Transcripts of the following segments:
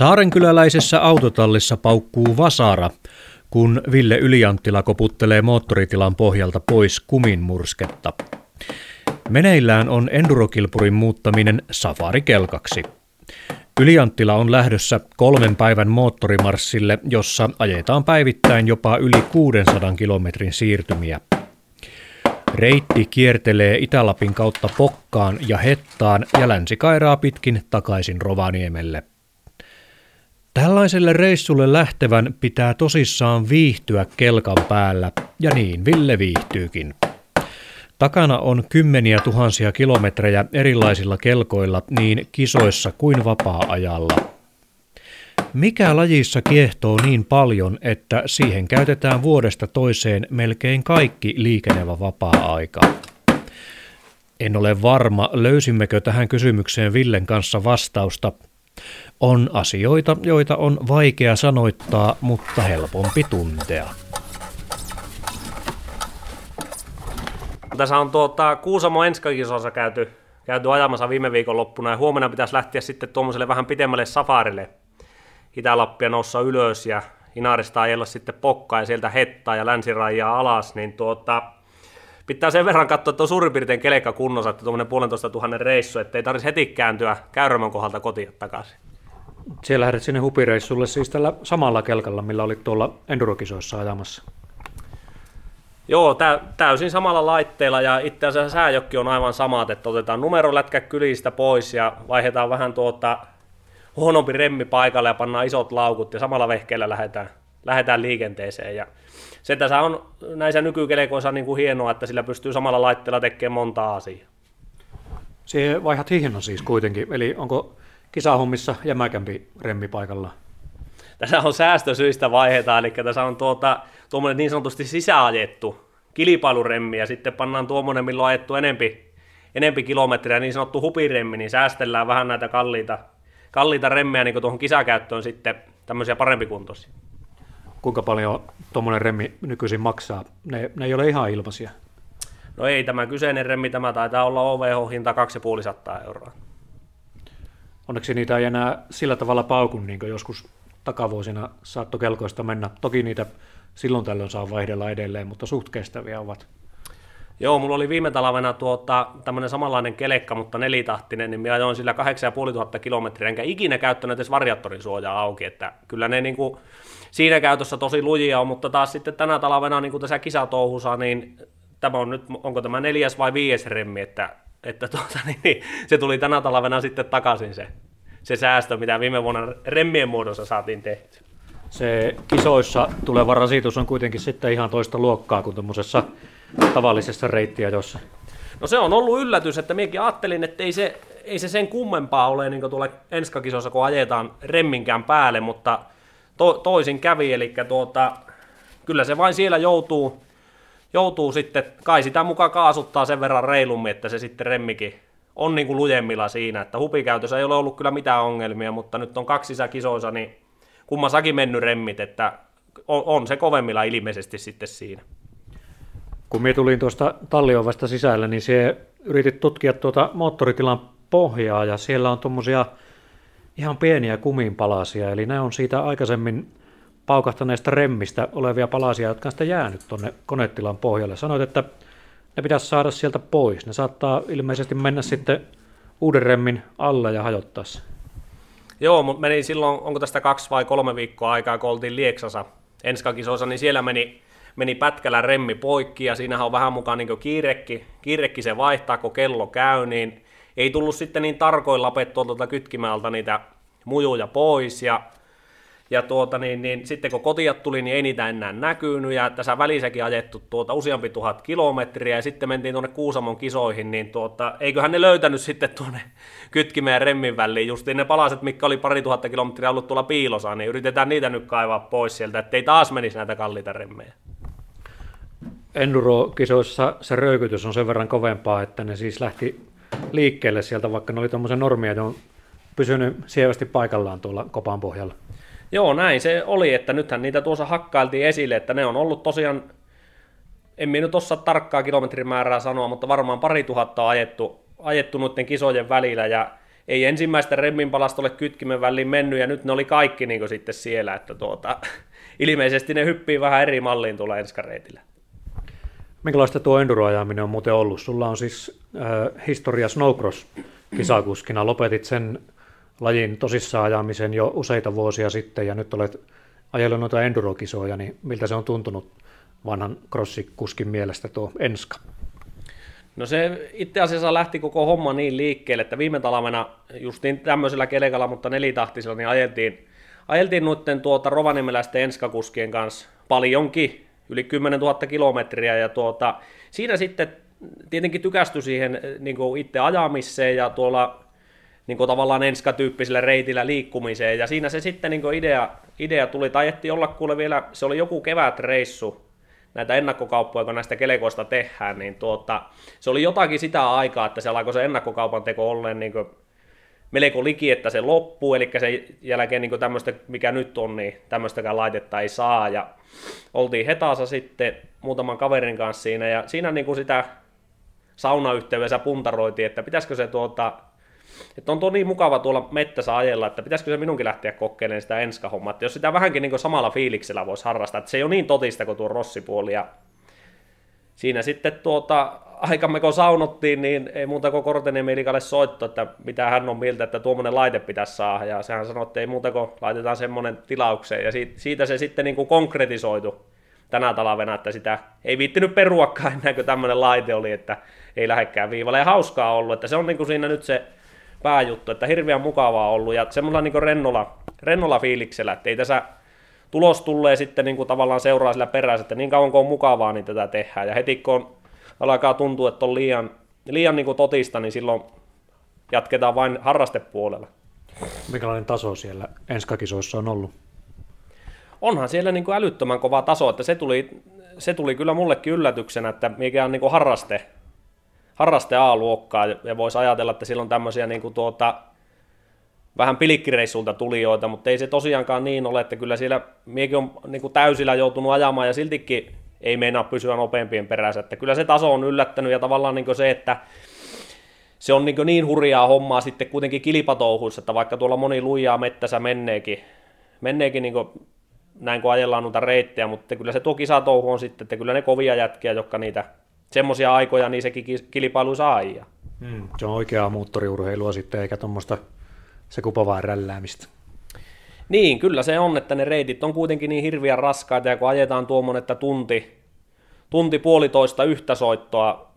Saarenkyläläisessä autotallissa paukkuu vasara, kun Ville Ylianttila koputtelee moottoritilan pohjalta pois kuminmursketta. Meneillään on endurokilpurin muuttaminen safarikelkaksi. Ylianttila on lähdössä kolmen päivän moottorimarssille, jossa ajetaan päivittäin jopa yli 600 kilometrin siirtymiä. Reitti kiertelee Itälapin kautta Pokkaan ja Hettaan ja länsikairaa pitkin takaisin Rovaniemelle. Tällaiselle reissulle lähtevän pitää tosissaan viihtyä kelkan päällä, ja niin Ville viihtyykin. Takana on kymmeniä tuhansia kilometrejä erilaisilla kelkoilla niin kisoissa kuin vapaa-ajalla. Mikä lajissa kiehtoo niin paljon, että siihen käytetään vuodesta toiseen melkein kaikki liikenevä vapaa-aika? En ole varma, löysimmekö tähän kysymykseen Villen kanssa vastausta, on asioita, joita on vaikea sanoittaa, mutta helpompi tuntea. Tässä on tuota, Kuusamo enskakisossa käyty, käyty ajamassa viime viikon loppuna ja huomenna pitäisi lähteä sitten tuommoiselle vähän pitemmälle safarille Itä-Lappia noussa ylös ja Inarista ajella sitten pokkaa ja sieltä hettaa ja länsirajaa alas, niin tuota, pitää sen verran katsoa, että on suurin piirtein kelekka kunnossa, että tuommoinen puolentoista tuhannen reissu, ettei tarvitsisi heti kääntyä Käyrömän kohdalta kotiin takaisin. Siellä lähdet sinne hupireissulle siis tällä samalla kelkalla, millä olit tuolla endurokisoissa ajamassa. Joo, tä, täysin samalla laitteella ja itse asiassa sääjokki on aivan samat, että otetaan numerolätkä kylistä pois ja vaihdetaan vähän tuota huonompi remmi paikalle ja pannaan isot laukut ja samalla vehkeellä lähdetään, lähdetään liikenteeseen. Ja se tässä on näissä nykykelekoissa niin kuin hienoa, että sillä pystyy samalla laitteella tekemään monta asiaa. Se vaihdat hihnon siis kuitenkin, eli onko kisahommissa jämäkämpi remmi paikalla? Tässä on säästösyistä vaiheita, eli tässä on tuota, tuommoinen niin sanotusti sisäajettu kilpailuremmi, ja sitten pannaan tuommoinen, millä on ajettu enempi, enempi kilometriä, niin sanottu hupiremmi, niin säästellään vähän näitä kalliita, kalliita remmejä niin tuohon kisakäyttöön sitten tämmöisiä parempikuntoisia. Kuinka paljon tuommoinen remmi nykyisin maksaa? Ne, ne ei ole ihan ilmaisia. No ei, tämä kyseinen remmi, tämä taitaa olla OVH-hinta 250 euroa. Onneksi niitä ei enää sillä tavalla paukun, niin kuin joskus takavuosina saattoi kelkoista mennä. Toki niitä silloin tällöin saa vaihdella edelleen, mutta suht kestäviä ovat. Joo, mulla oli viime talvena tuota, tämmöinen samanlainen kelekka, mutta nelitahtinen, niin minä ajoin sillä 8500 kilometriä, enkä ikinä käyttänyt edes variattorin suojaa auki, että kyllä ne niin kuin, siinä käytössä tosi lujia on, mutta taas sitten tänä talvena niin kuin tässä kisatouhussa, niin tämä on nyt, onko tämä neljäs vai viides remmi, että että tuota, niin, niin, se tuli tänä talvena sitten takaisin se, se säästö, mitä viime vuonna remmien muodossa saatiin tehty. Se kisoissa tuleva rasitus on kuitenkin sitten ihan toista luokkaa kuin tuommoisessa tavallisessa reittiajossa. No se on ollut yllätys, että minäkin ajattelin, että ei se, ei se sen kummempaa ole niin tuolla enskakisossa, kun ajetaan remminkään päälle, mutta to, toisin kävi, eli tuota, kyllä se vain siellä joutuu, joutuu sitten, kai sitä mukaan kaasuttaa sen verran reilummin, että se sitten remmikin on niin kuin lujemmilla siinä, että hupikäytössä ei ole ollut kyllä mitään ongelmia, mutta nyt on kaksi kisoissa, niin kummassakin mennyt remmit, että on, on se kovemmilla ilmeisesti sitten siinä. Kun minä tulin tuosta talliovasta sisällä, niin se yritit tutkia tuota moottoritilan pohjaa ja siellä on tuommoisia ihan pieniä kuminpalasia, eli ne on siitä aikaisemmin paukahtaneesta remmistä olevia palasia, jotka on sitten jäänyt tuonne konetilan pohjalle. Sanoit, että ne pitäisi saada sieltä pois. Ne saattaa ilmeisesti mennä sitten uuden remmin alle ja hajottaa se. Joo, mutta meni silloin, onko tästä kaksi vai kolme viikkoa aikaa, kun oltiin Lieksassa enskakisoissa, niin siellä meni, meni pätkällä remmi poikki ja siinähän on vähän mukaan niin kiirekki, kiirekki se vaihtaa, kun kello käy, niin ei tullut sitten niin tarkoin lapet tuolta kytkimältä niitä mujuja pois ja Ja tuota, niin, niin, sitten kun kotiat tuli, niin ei niitä enää näkynyt, ja tässä välissäkin ajettu tuota, useampi tuhat kilometriä, ja sitten mentiin tuonne Kuusamon kisoihin, niin tuota, eiköhän ne löytänyt sitten tuonne kytkimeen remmin väliin, justiin ne palaset, mitkä oli pari tuhatta kilometriä ollut tuolla piilossa, niin yritetään niitä nyt kaivaa pois sieltä, ettei taas menisi näitä kalliita remmejä. Enduro-kisoissa se röykytys on sen verran kovempaa, että ne siis lähti liikkeelle sieltä, vaikka ne oli tuommoisen normia, että on pysynyt sievästi paikallaan tuolla kopan pohjalla. Joo, näin se oli, että nythän niitä tuossa hakkailtiin esille, että ne on ollut tosiaan, en minä nyt osaa tarkkaa kilometrimäärää sanoa, mutta varmaan pari tuhatta ajettu, ajettu noiden kisojen välillä, ja ei ensimmäistä remmin palasta ole kytkimen väliin mennyt, ja nyt ne oli kaikki niin sitten siellä, että tuota, ilmeisesti ne hyppii vähän eri malliin tuolla enskareitillä. Minkälaista tuo enduroajaminen on muuten ollut? Sulla on siis äh, historia Snowcross-kisakuskina. Lopetit sen lajin tosissaan ajamisen jo useita vuosia sitten ja nyt olet ajellut noita endurokisoja, niin miltä se on tuntunut vanhan crossikuskin mielestä tuo Enska? No se itse asiassa lähti koko homma niin liikkeelle, että viime talvena justiin tämmöisellä kelekalla, mutta nelitahtisella, niin ajeltiin, ajeltiin noiden tuota rovaniemeläisten enskakuskien kanssa paljonkin, yli 10 000 kilometriä, ja tuota, siinä sitten tietenkin tykästyi siihen niin itse ajamiseen ja tuolla niin kuin tavallaan enskatyyppisellä reitillä liikkumiseen, ja siinä se sitten niin idea, idea tuli, tai etti olla kuule vielä, se oli joku kevätreissu, näitä ennakkokauppoja, kun näistä kelekoista tehdään, niin tuota, se oli jotakin sitä aikaa, että se alkoi se ennakkokaupan teko olleen niin kuin melko liki, että se loppuu, eli sen jälkeen niin tämmöistä, mikä nyt on, niin tämmöistäkään laitetta ei saa, ja oltiin Hetassa sitten muutaman kaverin kanssa siinä, ja siinä niin kuin sitä saunayhteydessä puntaroitiin, että pitäisikö se tuota, että on tuo niin mukava tuolla mettässä ajella, että pitäisikö se minunkin lähteä kokeilemaan sitä enskahommaa, että jos sitä vähänkin niin samalla fiiliksellä voisi harrastaa, että se ei ole niin totista kuin tuo rossipuoli, ja siinä sitten tuota, aikamme kun saunottiin, niin ei muuta kuin Korteniemi Erikalle soitto, että mitä hän on mieltä, että tuommoinen laite pitäisi saada, ja sehän sanoi, että ei muuta kuin laitetaan semmoinen tilaukseen, ja siitä, se sitten niin kuin konkretisoitu tänä talvena, että sitä ei viittinyt peruakaan ennen kuin tämmöinen laite oli, että ei lähekkään viivalle, ja hauskaa ollut, että se on niin kuin siinä nyt se pääjuttu, että hirveän mukavaa ollut ja semmoilla niin rennolla, rennolla fiiliksellä, että ei tässä tulos tulee sitten niin kuin tavallaan seuraa sillä perässä, että niin kauan kuin on mukavaa, niin tätä tehdään. Ja heti kun alkaa tuntua, että on liian, liian niin kuin totista, niin silloin jatketaan vain harrastepuolella. Minkälainen taso siellä enskakisoissa on ollut? Onhan siellä niin kuin älyttömän kova taso, että se tuli, se tuli kyllä mullekin yllätyksenä, että mikä on niin kuin harraste, harraste A-luokkaa, ja voisi ajatella, että silloin tämmöisiä niin kuin tuota, vähän pilikkireissulta tulijoita, mutta ei se tosiaankaan niin ole, että kyllä siellä miekin on niin kuin täysillä joutunut ajamaan, ja siltikin ei meinaa pysyä nopeampien perässä, että kyllä se taso on yllättänyt, ja tavallaan niin se, että se on niin, niin hurjaa hommaa sitten kuitenkin kilpatouhuissa, että vaikka tuolla moni lujaa mettässä menneekin, menneekin niin näin kun ajellaan noita reittejä, mutta kyllä se tuo kisatouhu on sitten, että kyllä ne kovia jätkiä, jotka niitä semmoisia aikoja, niin sekin kilpailu saa ja. Hmm, se on oikeaa moottoriurheilua sitten, eikä tuommoista se kupavaa rälläämistä. Niin, kyllä se on, että ne reitit on kuitenkin niin hirviän raskaita, ja kun ajetaan tuommoinen, että tunti, tunti puolitoista yhtä soittoa,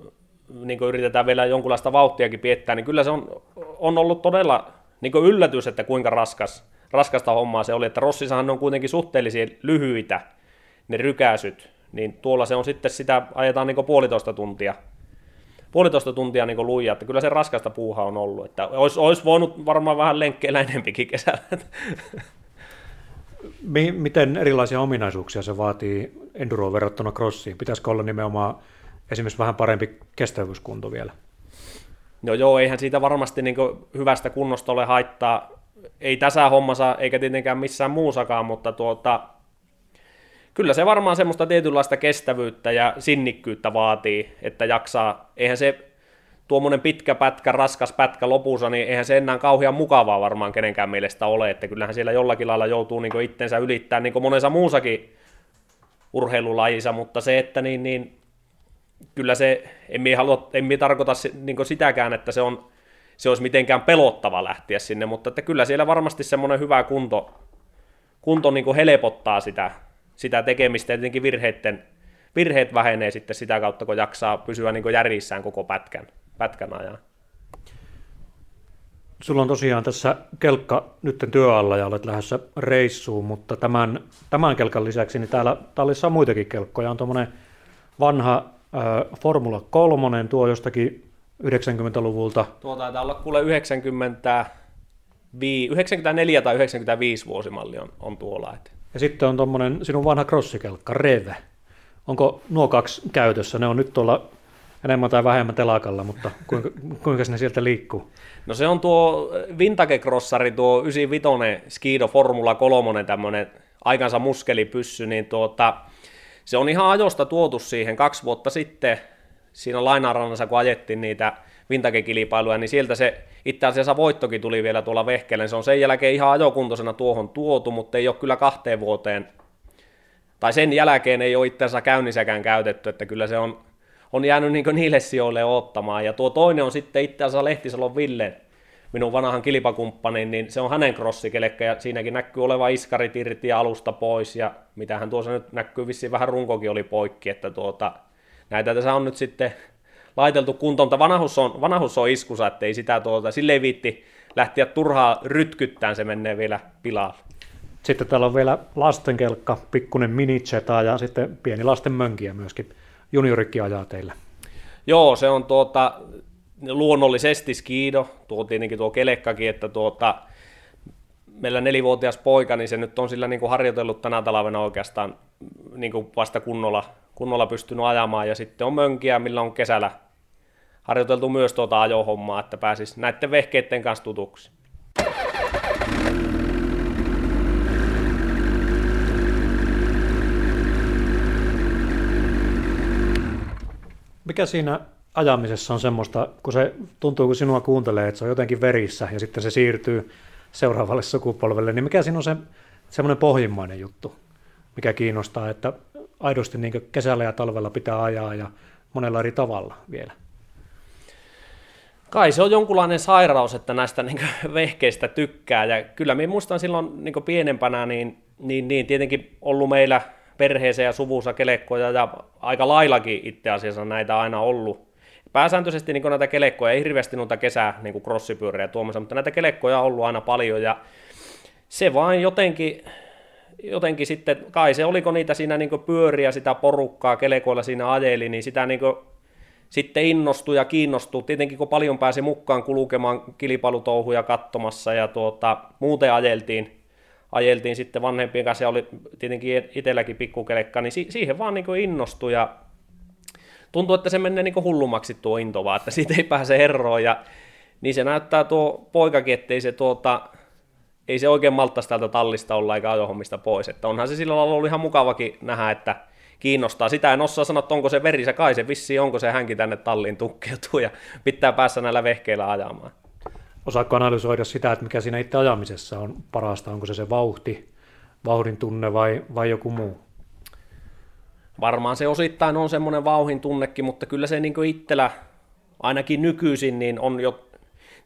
niin kuin yritetään vielä jonkunlaista vauhtiakin piettää, niin kyllä se on, on ollut todella niin yllätys, että kuinka raskas, raskasta hommaa se oli, että Rossissahan on kuitenkin suhteellisen lyhyitä ne rykäsyt, niin tuolla se on sitten sitä, ajetaan niin puolitoista tuntia, puolitoista tuntia niin luija, että kyllä se raskasta puuha on ollut, että olisi, olisi voinut varmaan vähän lenkkeillä enempikin kesällä. Miten erilaisia ominaisuuksia se vaatii enduroon verrattuna crossiin? Pitäisikö olla nimenomaan esimerkiksi vähän parempi kestävyyskunto vielä? No joo, eihän siitä varmasti niin hyvästä kunnosta ole haittaa. Ei tässä hommassa eikä tietenkään missään muussakaan, mutta tuota, kyllä se varmaan semmoista tietynlaista kestävyyttä ja sinnikkyyttä vaatii, että jaksaa, eihän se tuommoinen pitkä pätkä, raskas pätkä lopussa, niin eihän se enää kauhean mukavaa varmaan kenenkään mielestä ole, että kyllähän siellä jollakin lailla joutuu niin itsensä ylittää niin monessa muussakin urheilulajissa, mutta se, että niin, niin kyllä se, en minä, halua, en minä tarkoita niin sitäkään, että se, on, se olisi mitenkään pelottava lähteä sinne, mutta että kyllä siellä varmasti semmoinen hyvä kunto, kunto niin helpottaa sitä, sitä tekemistä ja tietenkin virheiden, virheet vähenee sitten sitä kautta, kun jaksaa pysyä niin järjissään koko pätkän, pätkän ajan. Sulla on tosiaan tässä kelkka nyt työalla ja olet lähdössä reissuun, mutta tämän, tämän kelkan lisäksi niin täällä tallissa on muitakin kelkkoja. On tuommoinen vanha äh, Formula 3, tuo jostakin 90-luvulta. Tuo taitaa olla kuule 90, 94 tai 95 vuosimalli on, on tuolla. Et. Ja sitten on tuommoinen sinun vanha crossikelkka, Rev. Onko nuo kaksi käytössä? Ne on nyt tuolla enemmän tai vähemmän telakalla, mutta kuinka, kuinka ne sieltä liikkuu? No se on tuo vintage crossari, tuo 95 Skido Formula 3, tämmöinen aikansa muskelipyssy, niin tuota, se on ihan ajosta tuotu siihen kaksi vuotta sitten, siinä lainarannassa kun ajettiin niitä vintage-kilpailuja, niin sieltä se itse asiassa voittokin tuli vielä tuolla vehkeellä. Se on sen jälkeen ihan ajokuntoisena tuohon tuotu, mutta ei ole kyllä kahteen vuoteen, tai sen jälkeen ei ole itse asiassa käynnissäkään käytetty, että kyllä se on, on jäänyt niin niille sijoille ottamaan. Ja tuo toinen on sitten itse asiassa Lehtisalon Ville, minun vanhan kilpakumppani, niin se on hänen crossikelekkä ja siinäkin näkyy oleva iskarit irti ja alusta pois ja mitähän tuossa nyt näkyy vissiin vähän runkokin oli poikki, että tuota, näitä tässä on nyt sitten laiteltu kuntoon, mutta vanhus on, vanhus on iskusa, ettei sitä tuota, sille ei viitti lähteä turhaa rytkyttään, se menee vielä pilalle. Sitten täällä on vielä lastenkelkka, pikkunen minicheta ja sitten pieni lasten mönkiä myöskin. Juniorikki ajaa teillä. Joo, se on tuota, luonnollisesti skiido, tuo tietenkin tuo kelekkakin, että tuota, meillä nelivuotias poika, niin se nyt on sillä niin kuin harjoitellut tänä talvena oikeastaan niin kuin vasta kunnolla, kunnolla pystynyt ajamaan, ja sitten on mönkiä, millä on kesällä harjoiteltu myös tuota ajohommaa, että pääsis näiden vehkeiden kanssa tutuksi. Mikä siinä ajamisessa on semmoista, kun se tuntuu, kun sinua kuuntelee, että se on jotenkin verissä ja sitten se siirtyy seuraavalle sukupolvelle, niin mikä siinä on se semmoinen pohjimmainen juttu, mikä kiinnostaa, että aidosti niin kesällä ja talvella pitää ajaa ja monella eri tavalla vielä? Kai se on jonkunlainen sairaus, että näistä niin vehkeistä tykkää, ja kyllä minä muistan silloin niin pienempänä, niin, niin, niin tietenkin ollut meillä perheeseen ja suvussa kelekkoja, ja aika laillakin itse asiassa näitä aina ollut, pääsääntöisesti niin näitä kelekkoja, ei hirveästi noita kesää niin crossipyöriä tuomassa, mutta näitä kelekkoja on ollut aina paljon ja se vain jotenkin, jotenkin sitten, kai se oliko niitä siinä niin pyöriä, sitä porukkaa kelekoilla siinä ajeli, niin sitä niin sitten innostui ja kiinnostui. Tietenkin kun paljon pääsi mukaan kulkemaan kilpailutouhuja katsomassa ja tuota, muuten ajeltiin, ajeltiin sitten vanhempien kanssa ja oli tietenkin itselläkin pikkukelekka, niin si- siihen vaan niin innostui ja tuntuu, että se menee niin hullumaksi tuo into vaan, että siitä ei pääse eroon ja niin se näyttää tuo poikakin, ettei se tuota, ei se oikein malttaisi täältä tallista olla eikä ajohommista pois, että onhan se sillä lailla ollut ihan mukavakin nähdä, että kiinnostaa. Sitä en osaa sanoa, että onko se se kai se vissi onko se hänkin tänne talliin tukkeutuu ja pitää päässä näillä vehkeillä ajamaan. Osaatko analysoida sitä, että mikä siinä itse ajamisessa on parasta, onko se se vauhti, vauhdin tunne vai, vai joku muu? varmaan se osittain on semmoinen vauhin tunnekin, mutta kyllä se niin itsellä ainakin nykyisin niin on jo,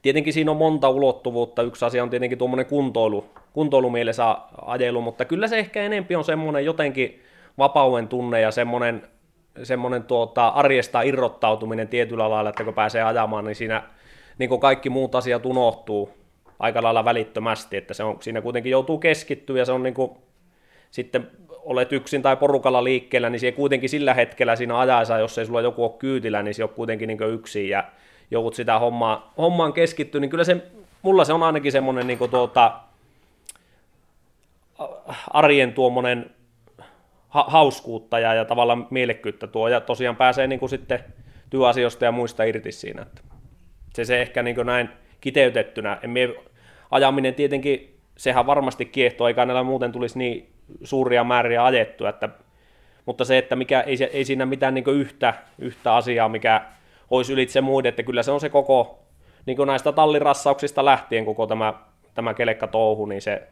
tietenkin siinä on monta ulottuvuutta, yksi asia on tietenkin tuommoinen kuntoilu, kuntoilumielessä ajelu, mutta kyllä se ehkä enempi on semmoinen jotenkin vapauden tunne ja semmoinen, semmoinen tuota, arjesta irrottautuminen tietyllä lailla, että kun pääsee ajamaan, niin siinä niin kuin kaikki muut asiat unohtuu aika lailla välittömästi, että se on, siinä kuitenkin joutuu keskittyä ja se on niin kuin, sitten olet yksin tai porukalla liikkeellä, niin se kuitenkin sillä hetkellä siinä ajaessa, jos ei sulla joku ole kyytillä, niin se on kuitenkin niin yksin ja joudut sitä hommaa, hommaan keskittyä, niin kyllä se, mulla se on ainakin semmoinen niin tuota, arjen tuommoinen ha- hauskuutta ja, ja tavallaan mielekkyyttä tuo, ja tosiaan pääsee niin kuin sitten työasioista ja muista irti siinä. Että se, se ehkä niin näin kiteytettynä. En mie, ajaminen tietenkin, sehän varmasti kiehtoo, eikä näillä muuten tulisi niin suuria määriä ajettu, että, mutta se, että mikä, ei, ei siinä mitään niin yhtä, yhtä asiaa, mikä olisi ylitse muiden, että kyllä se on se koko, niin näistä tallirassauksista lähtien koko tämä, tämä kelekka touhu, niin se,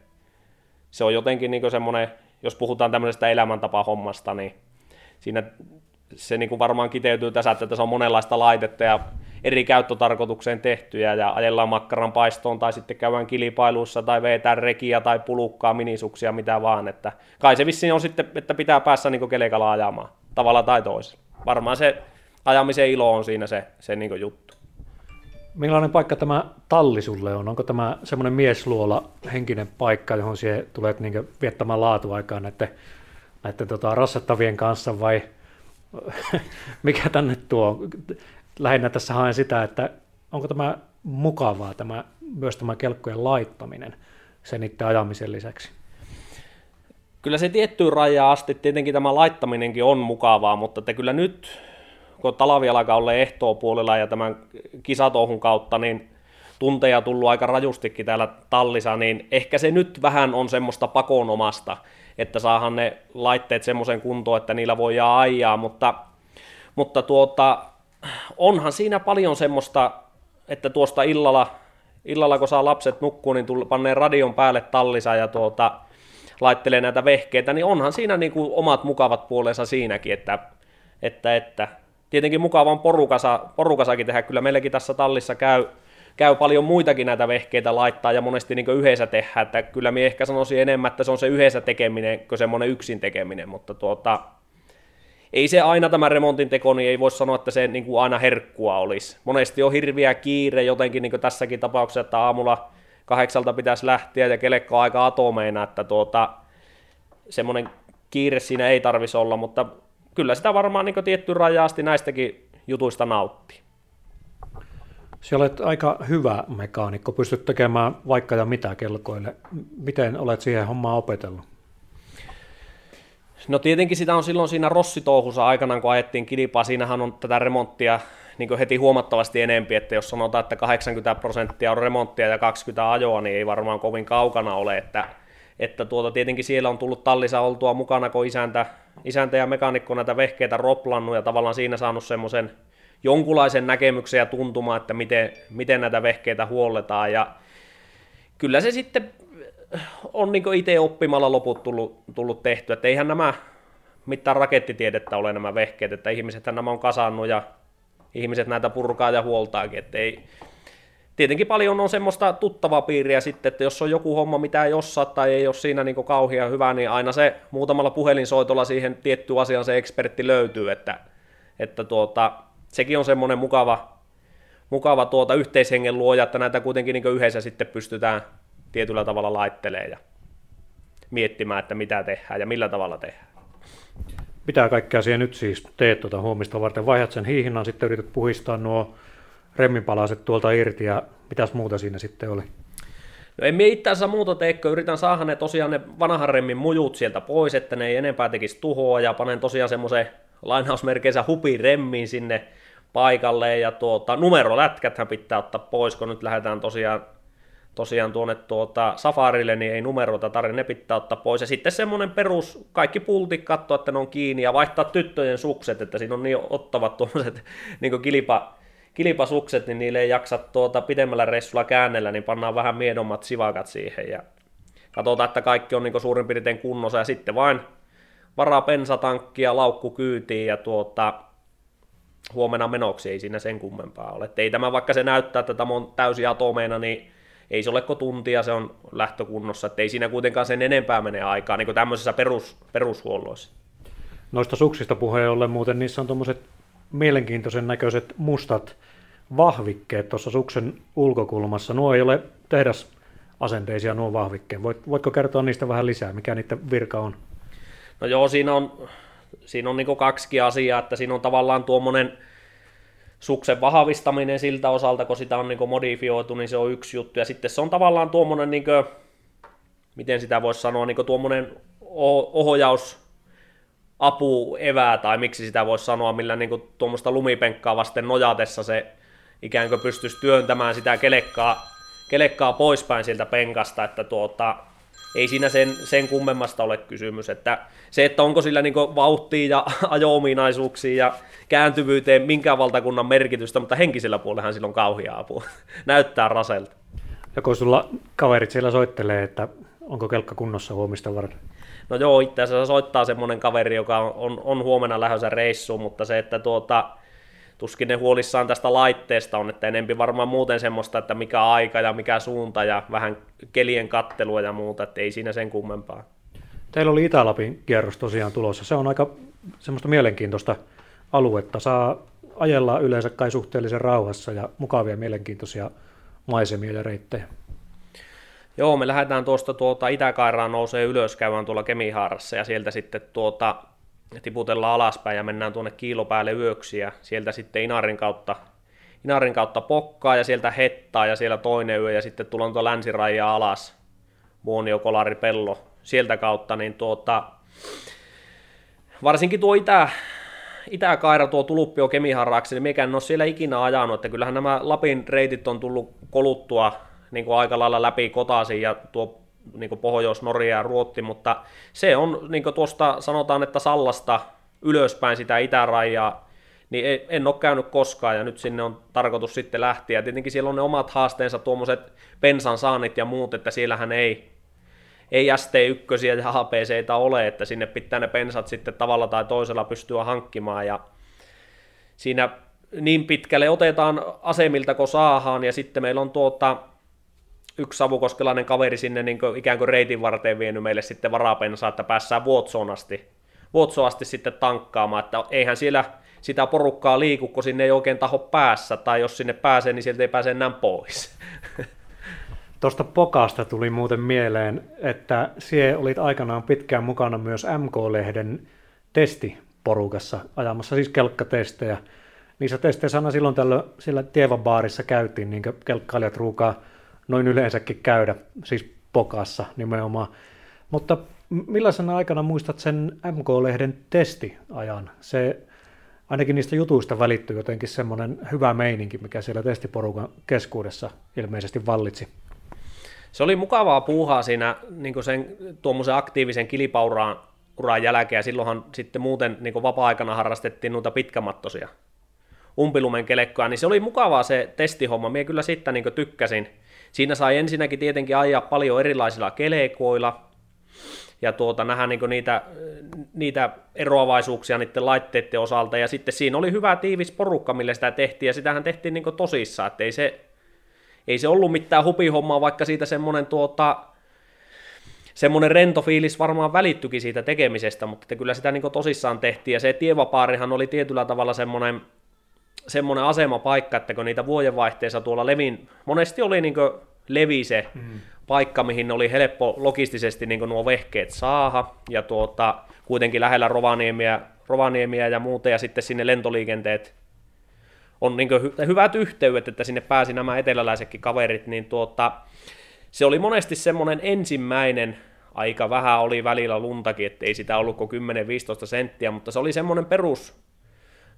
se on jotenkin niin semmoinen, jos puhutaan tämmöisestä elämäntapahommasta, niin siinä se niin kuin varmaan kiteytyy tässä, että tässä on monenlaista laitetta ja eri käyttötarkoitukseen tehtyjä ja ajellaan makkaran paistoon tai sitten käydään kilipailuissa tai vetään rekiä tai pulukkaa, minisuksia, mitä vaan. Että kai se vissiin on sitten, että pitää päässä niin kelekalla ajamaan tavalla tai toisella. Varmaan se ajamisen ilo on siinä se, se niin juttu. Millainen paikka tämä talli sulle on? Onko tämä semmoinen miesluola henkinen paikka, johon sie tulet niin viettämään laatuaikaa näiden, näiden tota, rassattavien kanssa vai mikä tänne tuo? Lähinnä tässä haen sitä, että onko tämä mukavaa, tämä, myös tämä kelkkojen laittaminen sen niiden ajamisen lisäksi? Kyllä se tiettyyn rajaan asti, tietenkin tämä laittaminenkin on mukavaa, mutta että kyllä nyt, kun talvi alkaa olla puolella ja tämän kisatohun kautta, niin tunteja tullut aika rajustikin täällä tallissa, niin ehkä se nyt vähän on semmoista pakonomasta, että saahan ne laitteet semmoisen kuntoon, että niillä voi ajaa, mutta, mutta tuota, onhan siinä paljon semmoista, että tuosta illalla, illalla kun saa lapset nukkua, niin pannee radion päälle tallisa ja tuota, laittelee näitä vehkeitä, niin onhan siinä niin kuin omat mukavat puolensa siinäkin, että, että, että tietenkin mukava on porukasa, porukasakin tehdä, kyllä meilläkin tässä tallissa käy, käy paljon muitakin näitä vehkeitä laittaa ja monesti niin yhdessä tehdä, että kyllä minä ehkä sanoisin enemmän, että se on se yhdessä tekeminen kuin semmoinen yksin tekeminen, mutta tuota, ei se aina tämä remontin teko, niin ei voi sanoa, että se niin kuin aina herkkua olisi. Monesti on hirviä kiire jotenkin niin kuin tässäkin tapauksessa, että aamulla kahdeksalta pitäisi lähteä ja kelekko aika atomeina, että tuota, semmoinen kiire siinä ei tarvisi olla, mutta kyllä sitä varmaan niin tietty rajaasti näistäkin jutuista nauttii. Sinä olet aika hyvä mekaanikko, pystyt tekemään vaikka ja mitä kelkoille. Miten olet siihen hommaan opetellut? No tietenkin sitä on silloin siinä Rossitouhussa aikanaan, kun ajettiin kilpaa, siinähän on tätä remonttia niin heti huomattavasti enempi, että jos sanotaan, että 80 prosenttia on remonttia ja 20 ajoa, niin ei varmaan kovin kaukana ole, että, että tuota, tietenkin siellä on tullut tallissa oltua mukana, kun isäntä, isäntä ja mekanikko näitä vehkeitä roplannut ja tavallaan siinä saanut semmoisen jonkunlaisen näkemyksen ja tuntumaan, että miten, miten näitä vehkeitä huolletaan. Ja kyllä se sitten on niin itse oppimalla loput tullut, tullut tehty, että eihän nämä mitään rakettitiedettä ole nämä vehkeet, että ihmiset nämä on kasannut ja ihmiset näitä purkaa ja huoltaakin, että ei, tietenkin paljon on semmoista tuttavaa piiriä sitten, että jos on joku homma, mitä ei osaa tai ei ole siinä niin kauhean hyvä, niin aina se muutamalla puhelinsoitolla siihen tietty asiaan se ekspertti löytyy, että, että tuota, sekin on semmoinen mukava, mukava tuota yhteishengen luoja, että näitä kuitenkin niin yhdessä sitten pystytään tietyllä tavalla laittelemaan ja miettimään, että mitä tehdään ja millä tavalla tehdään. Mitä kaikkea siihen nyt siis teet tuota huomista varten? Vaihdat sen hiihinnan, sitten yrität puhistaa nuo remminpalaset tuolta irti ja mitäs muuta siinä sitten oli? No en mie itse asiassa muuta teekö, yritän saada ne tosiaan ne vanhan remmin mujut sieltä pois, että ne ei enempää tekisi tuhoa ja panen tosiaan semmoisen lainausmerkeissä hupiremmiin sinne paikalle ja tuota, numerolätkäthän pitää ottaa pois, kun nyt lähdetään tosiaan tosiaan tuonne tuota Safarille, niin ei numeroita tarvitse, ne pitää ottaa pois. Ja sitten semmoinen perus, kaikki pultit katsoa, että ne on kiinni ja vaihtaa tyttöjen sukset, että siinä on niin ottavat tuommoiset niin kilpa, kilpasukset, niin niille ei jaksa tuota pidemmällä reissulla käännellä, niin pannaan vähän miedommat sivakat siihen ja katsotaan, että kaikki on niin suurin piirtein kunnossa ja sitten vain varaa pensatankkia, laukku kyytiin ja tuota, huomenna menoksi ei siinä sen kummempaa ole. Et ei tämä, vaikka se näyttää, että tämä on täysin atomeina, niin ei se ole tuntia, se on lähtökunnossa, että ei siinä kuitenkaan sen enempää mene aikaa, niin kuin tämmöisessä perus, perushuolloissa. Noista suksista puheen ollen muuten, niissä on tuommoiset mielenkiintoisen näköiset mustat vahvikkeet tuossa suksen ulkokulmassa. Nuo ei ole tehdasasenteisia nuo vahvikkeet. Voit, voitko kertoa niistä vähän lisää, mikä niiden virka on? No joo, siinä on, siinä on niin kaksi asiaa, että siinä on tavallaan tuommoinen suksen vahvistaminen siltä osalta, kun sitä on niin modifioitu, niin se on yksi juttu. Ja sitten se on tavallaan tuommoinen, niin kuin, miten sitä voisi sanoa, niin tuommoinen ohjaus, apu, evää, tai miksi sitä voisi sanoa, millä niin tuommoista lumipenkkaa vasten nojatessa se ikään kuin pystyisi työntämään sitä kelekkaa, kelekkaa poispäin siltä penkasta, että tuota, ei siinä sen, sen kummemmasta ole kysymys. Että se, että onko sillä niin vauhtia ja ajo-ominaisuuksia ja kääntyvyyteen minkään valtakunnan merkitystä, mutta henkisellä puolellahan sillä on kauhia apu. Näyttää raselta. Ja kun sulla kaverit siellä soittelee, että onko kelkka kunnossa huomista varten? No joo, itse asiassa soittaa semmoinen kaveri, joka on, on, huomenna lähdössä reissuun, mutta se, että tuota, tuskin ne huolissaan tästä laitteesta on, että enempi varmaan muuten semmoista, että mikä aika ja mikä suunta ja vähän kelien kattelua ja muuta, että ei siinä sen kummempaa. Teillä oli Itä-Lapin kierros tosiaan tulossa. Se on aika semmoista mielenkiintoista aluetta. Saa ajellaan yleensä kai suhteellisen rauhassa ja mukavia mielenkiintoisia maisemia ja reittejä. Joo, me lähdetään tuosta tuota Itä-Kairaan nousee ylös, käydään tuolla Kemihaarassa ja sieltä sitten tuota, tiputellaan alaspäin ja mennään tuonne kiilopäälle yöksi ja sieltä sitten Inarin kautta, Inarin kautta pokkaa ja sieltä hettaa ja siellä toinen yö ja sitten tullaan tuo länsiraja alas, Muonio, Kolari, Pello, sieltä kautta, niin tuota, varsinkin tuo Itä, Itä-Kaira, tuo Tuluppio Kemiharraksi, niin mikä en ole siellä ikinä ajanut, että kyllähän nämä Lapin reitit on tullut koluttua niin kuin aika lailla läpi kotaisin ja tuo niin kuin Pohjois-Norja ja Ruotti, mutta se on niin kuin tuosta sanotaan, että Sallasta ylöspäin sitä itärajaa, niin en ole käynyt koskaan ja nyt sinne on tarkoitus sitten lähteä. Tietenkin siellä on ne omat haasteensa, tuommoiset pensan saannit ja muut, että siellähän ei, ei ST1 ja HPC ole, että sinne pitää ne pensat sitten tavalla tai toisella pystyä hankkimaan ja siinä niin pitkälle otetaan asemilta kun saahaan ja sitten meillä on tuota, yksi savukoskelainen kaveri sinne niin kuin ikään kuin reitin varteen vienyt meille sitten varapensaa, että päässään Vuotsoon asti, Vuotsoon asti sitten tankkaamaan, että eihän siellä sitä porukkaa liiku, kun sinne ei oikein taho päässä, tai jos sinne pääsee, niin sieltä ei pääse enää pois. Tuosta Pokasta tuli muuten mieleen, että sie olit aikanaan pitkään mukana myös MK-lehden testiporukassa ajamassa siis kelkkatestejä. Niissä testeissä aina silloin tällöin siellä Tievabaarissa käytiin, niin kelkkailijat ruukaa noin yleensäkin käydä, siis Pokassa nimenomaan. Mutta millaisena aikana muistat sen MK-lehden testiajan? Se ainakin niistä jutuista välittyy jotenkin semmoinen hyvä meininki, mikä siellä testiporukan keskuudessa ilmeisesti vallitsi. Se oli mukavaa puuhaa siinä niin sen tuommoisen aktiivisen kilipauraan uran jälkeen, ja silloinhan sitten muuten niin vapaa-aikana harrastettiin noita pitkämattosia umpilumen kelekkoja, niin se oli mukavaa se testihomma, minä kyllä sitten niin tykkäsin. Siinä sai ensinnäkin tietenkin ajaa paljon erilaisilla kelekoilla, ja tuota, nähdä niin niitä, niitä eroavaisuuksia niiden laitteiden osalta, ja sitten siinä oli hyvä tiivis porukka, millä sitä tehtiin, ja sitähän tehtiin niin tosissaan, että ei se, ei se ollut mitään hupihommaa, vaikka siitä semmoinen tuota, semmoinen rento fiilis varmaan välittyikin siitä tekemisestä, mutta kyllä sitä niin tosissaan tehtiin, ja se tievapaarihan oli tietyllä tavalla semmoinen, semmoinen asemapaikka, että kun niitä vuodenvaihteessa tuolla Levin, monesti oli niin Levi se mm. paikka, mihin oli helppo logistisesti niin nuo vehkeet saada, ja tuota, kuitenkin lähellä Rovaniemiä, Rovaniemiä ja muuta, ja sitten sinne lentoliikenteet on niin hy- hyvät yhteydet, että sinne pääsi nämä eteläläisetkin kaverit, niin tuota, se oli monesti semmoinen ensimmäinen, aika vähän oli välillä luntakin, että ei sitä ollut kuin 10-15 senttiä, mutta se oli semmoinen perus,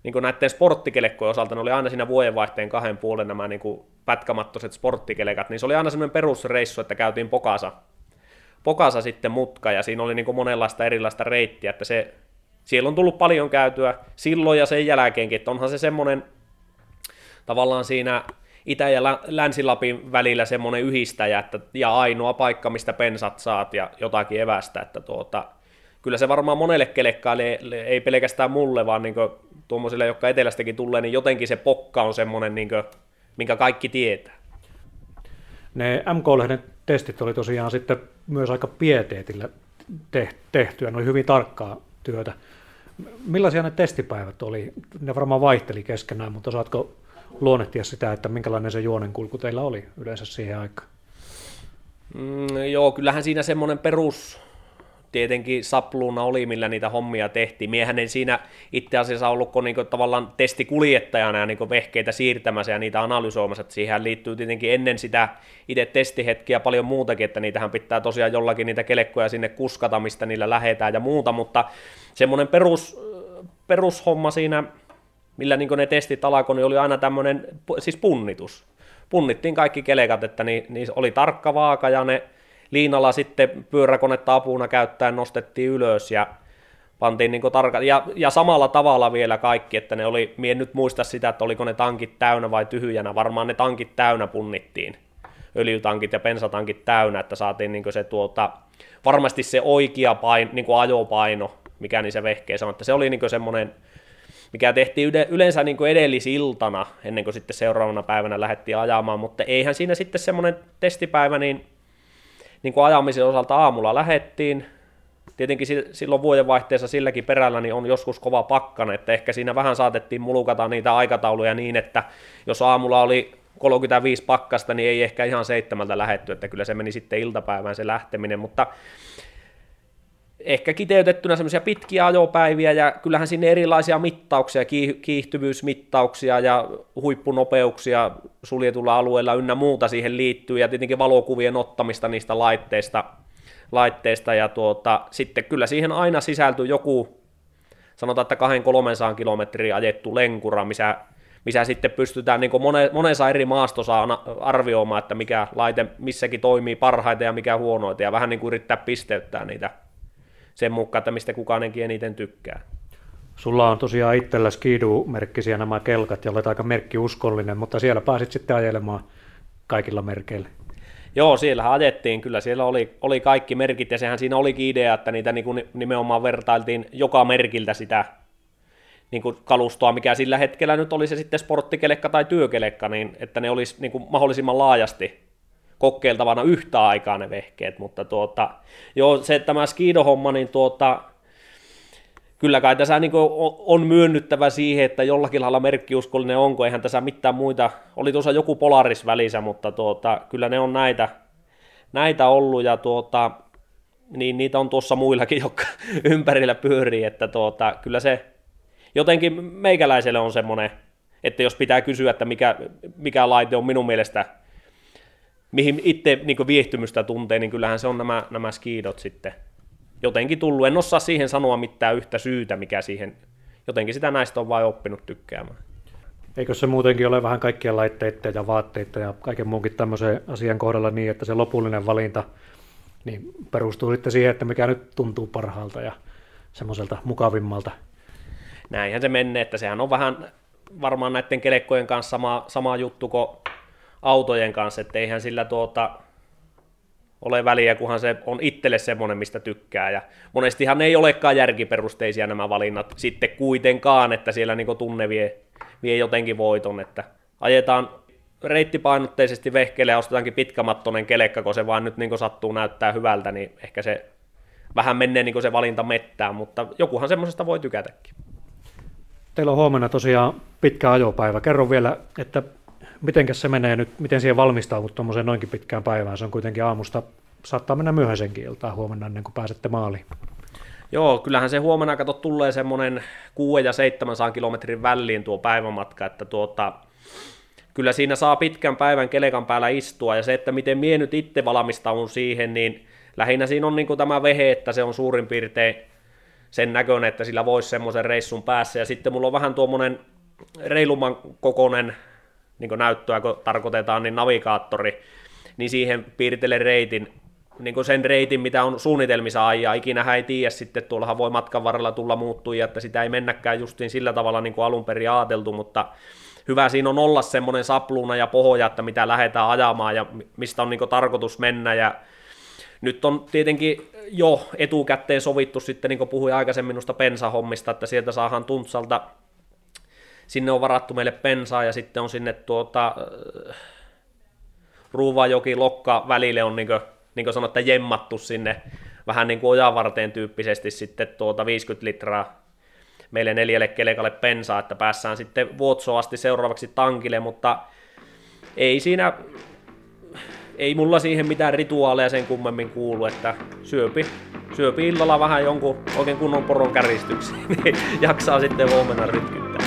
niin kuin näiden sporttikelekkojen osalta, ne oli aina siinä vuodenvaihteen kahden puolen nämä niin kuin pätkämattoiset sporttikelekat, niin se oli aina semmoinen perusreissu, että käytiin Pokasa, Pokasa sitten mutka, ja siinä oli niin kuin monenlaista erilaista reittiä, että se, siellä on tullut paljon käytyä silloin ja sen jälkeenkin, että onhan se semmoinen tavallaan siinä Itä- ja Länsi-Lapin välillä semmoinen yhdistäjä, että, ja ainoa paikka, mistä pensat saat ja jotakin evästä, että tuota, kyllä se varmaan monelle kelekkaalle, ei pelkästään mulle, vaan niin tuommoisille, jotka etelästäkin tulee, niin jotenkin se pokka on semmoinen, niin kuin, minkä kaikki tietää. Ne MK-lehden testit oli tosiaan sitten myös aika pieteetillä tehtyä, ne oli hyvin tarkkaa työtä. Millaisia ne testipäivät oli? Ne varmaan vaihteli keskenään, mutta osaatko luonnehtia sitä, että minkälainen se juonenkulku teillä oli yleensä siihen aikaan? Mm, joo, kyllähän siinä semmoinen perus, tietenkin sapluuna oli, millä niitä hommia tehtiin. Miehän ei siinä itse asiassa ollut kuin niinku tavallaan testikuljettajana ja niinku vehkeitä siirtämässä ja niitä analysoimassa. Että siihen liittyy tietenkin ennen sitä itse testihetkiä paljon muutakin, että niitähän pitää tosiaan jollakin niitä kelekkoja sinne kuskata, mistä niillä lähetään ja muuta, mutta semmoinen perus, perushomma siinä, millä niin ne testit alkoi, niin oli aina tämmöinen siis punnitus. Punnittiin kaikki kelekat, että niin oli tarkka vaaka ja ne liinalla sitten pyöräkonetta apuna käyttäen nostettiin ylös ja pantiin niin tarka- ja, ja, samalla tavalla vielä kaikki, että ne oli, mie nyt muista sitä, että oliko ne tankit täynnä vai tyhjänä, varmaan ne tankit täynnä punnittiin, öljytankit ja pensatankit täynnä, että saatiin niin se tuota, varmasti se oikea paino, niin ajopaino, mikä niin se vehkeessä on, että se oli niin semmoinen, mikä tehtiin yleensä niin edellisiltana, ennen kuin sitten seuraavana päivänä lähdettiin ajamaan, mutta eihän siinä sitten semmoinen testipäivä, niin niin kuin ajamisen osalta aamulla lähettiin, tietenkin silloin vuodenvaihteessa silläkin perällä niin on joskus kova pakkana, että ehkä siinä vähän saatettiin mulukata niitä aikatauluja niin, että jos aamulla oli 35 pakkasta, niin ei ehkä ihan seitsemältä lähetty, että kyllä se meni sitten iltapäivään se lähteminen, mutta ehkä kiteytettynä semmoisia pitkiä ajopäiviä ja kyllähän sinne erilaisia mittauksia, kiihtyvyysmittauksia ja huippunopeuksia suljetulla alueella ynnä muuta siihen liittyy. Ja tietenkin valokuvien ottamista niistä laitteista, laitteista ja tuota, sitten kyllä siihen aina sisältyy joku, sanotaan, että 200-300 kilometriä ajettu lenkura, missä, missä sitten pystytään niin mone, monessa eri maastossa arvioimaan, että mikä laite missäkin toimii parhaiten ja mikä huonoita ja vähän niin kuin yrittää pisteyttää niitä sen mukaan, että mistä kukaan eniten tykkää. Sulla on tosiaan itsellä Skidu-merkkisiä nämä kelkat ja olet aika merkkiuskollinen, mutta siellä pääsit sitten ajelemaan kaikilla merkeillä. Joo, siellä ajettiin, kyllä siellä oli, oli kaikki merkit, ja sehän siinä olikin idea, että niitä niin kuin nimenomaan vertailtiin joka merkiltä sitä niin kuin kalustoa, mikä sillä hetkellä nyt oli se sitten sporttikelekka tai työkelekka, niin että ne olisi niin kuin mahdollisimman laajasti kokeiltavana yhtä aikaa ne vehkeet, mutta tuota, joo, se tämä skiidohomma, niin tuota, kyllä kai tässä niin on myönnyttävä siihen, että jollakin lailla merkkiuskollinen onko, eihän tässä mitään muita, oli tuossa joku Polaris välissä, mutta tuota, kyllä ne on näitä, näitä ollut, ja tuota, niin niitä on tuossa muillakin, jotka ympärillä pyörii, että tuota, kyllä se jotenkin meikäläiselle on semmoinen, että jos pitää kysyä, että mikä, mikä laite on minun mielestä mihin itse niin viehtymystä tuntee, niin kyllähän se on nämä, nämä skiidot sitten jotenkin tullut. En osaa siihen sanoa mitään yhtä syytä, mikä siihen, jotenkin sitä näistä on vain oppinut tykkäämään. Eikö se muutenkin ole vähän kaikkien laitteiden ja vaatteiden ja kaiken muunkin tämmöisen asian kohdalla niin, että se lopullinen valinta niin perustuu sitten siihen, että mikä nyt tuntuu parhaalta ja semmoiselta mukavimmalta. Näinhän se menee, että sehän on vähän varmaan näiden kelekkojen kanssa sama, sama juttu kuin autojen kanssa, että eihän sillä tuota, ole väliä, kunhan se on itselle semmoinen, mistä tykkää. Ja monestihan ne ei olekaan järkiperusteisia nämä valinnat sitten kuitenkaan, että siellä niin tunne vie, vie jotenkin voiton, että ajetaan reittipainotteisesti vehkeelle ja ostetaankin pitkämattonen kelekka, kun se vaan nyt niin sattuu näyttää hyvältä, niin ehkä se vähän menee niin se valinta mettään, mutta jokuhan semmoisesta voi tykätäkin. Teillä on huomenna tosiaan pitkä ajopäivä. Kerro vielä, että miten se menee nyt, miten siihen valmistaudut tuommoiseen noinkin pitkään päivään? Se on kuitenkin aamusta, saattaa mennä myöhäisenkin iltaan huomenna ennen kuin pääsette maaliin. Joo, kyllähän se huomenna kato tulee semmoinen 6 ja 700 kilometrin väliin tuo päivämatka, että tuota, kyllä siinä saa pitkän päivän kelekan päällä istua, ja se, että miten mie nyt itse valmistaudun siihen, niin lähinnä siinä on niin tämä vehe, että se on suurin piirtein sen näköinen, että sillä voisi semmoisen reissun päässä, ja sitten mulla on vähän tuommoinen reilumman kokoinen niin näyttöä, kun tarkoitetaan, niin navigaattori, niin siihen piiritellen reitin, niin kuin sen reitin, mitä on suunnitelmissa ajaa, ikinä ei tiedä sitten, tuollahan voi matkan varrella tulla muuttuja, että sitä ei mennäkään justiin sillä tavalla niin kuin alun perin ajateltu, mutta hyvä siinä on olla semmoinen sapluuna ja pohja, että mitä lähdetään ajamaan ja mistä on niin kuin tarkoitus mennä. Ja nyt on tietenkin jo etukäteen sovittu sitten, niin kuin puhuin aikaisemmin minusta pensahommista, että sieltä saadaan Tuntsalta sinne on varattu meille pensaa ja sitten on sinne tuota, äh, Ruuvajoki Lokka välille on niin kuin, niin kuin sanottu, jemmattu sinne vähän niin kuin ojavarteen tyyppisesti sitten tuota 50 litraa meille neljälle kelekalle pensaa, että päässään sitten Vuotsoon asti seuraavaksi tankille, mutta ei siinä, ei mulla siihen mitään rituaaleja sen kummemmin kuulu, että syöpi, syöpi illalla vähän jonkun oikein kunnon poron käristyksiin, niin jaksaa sitten huomenna rytkyttää.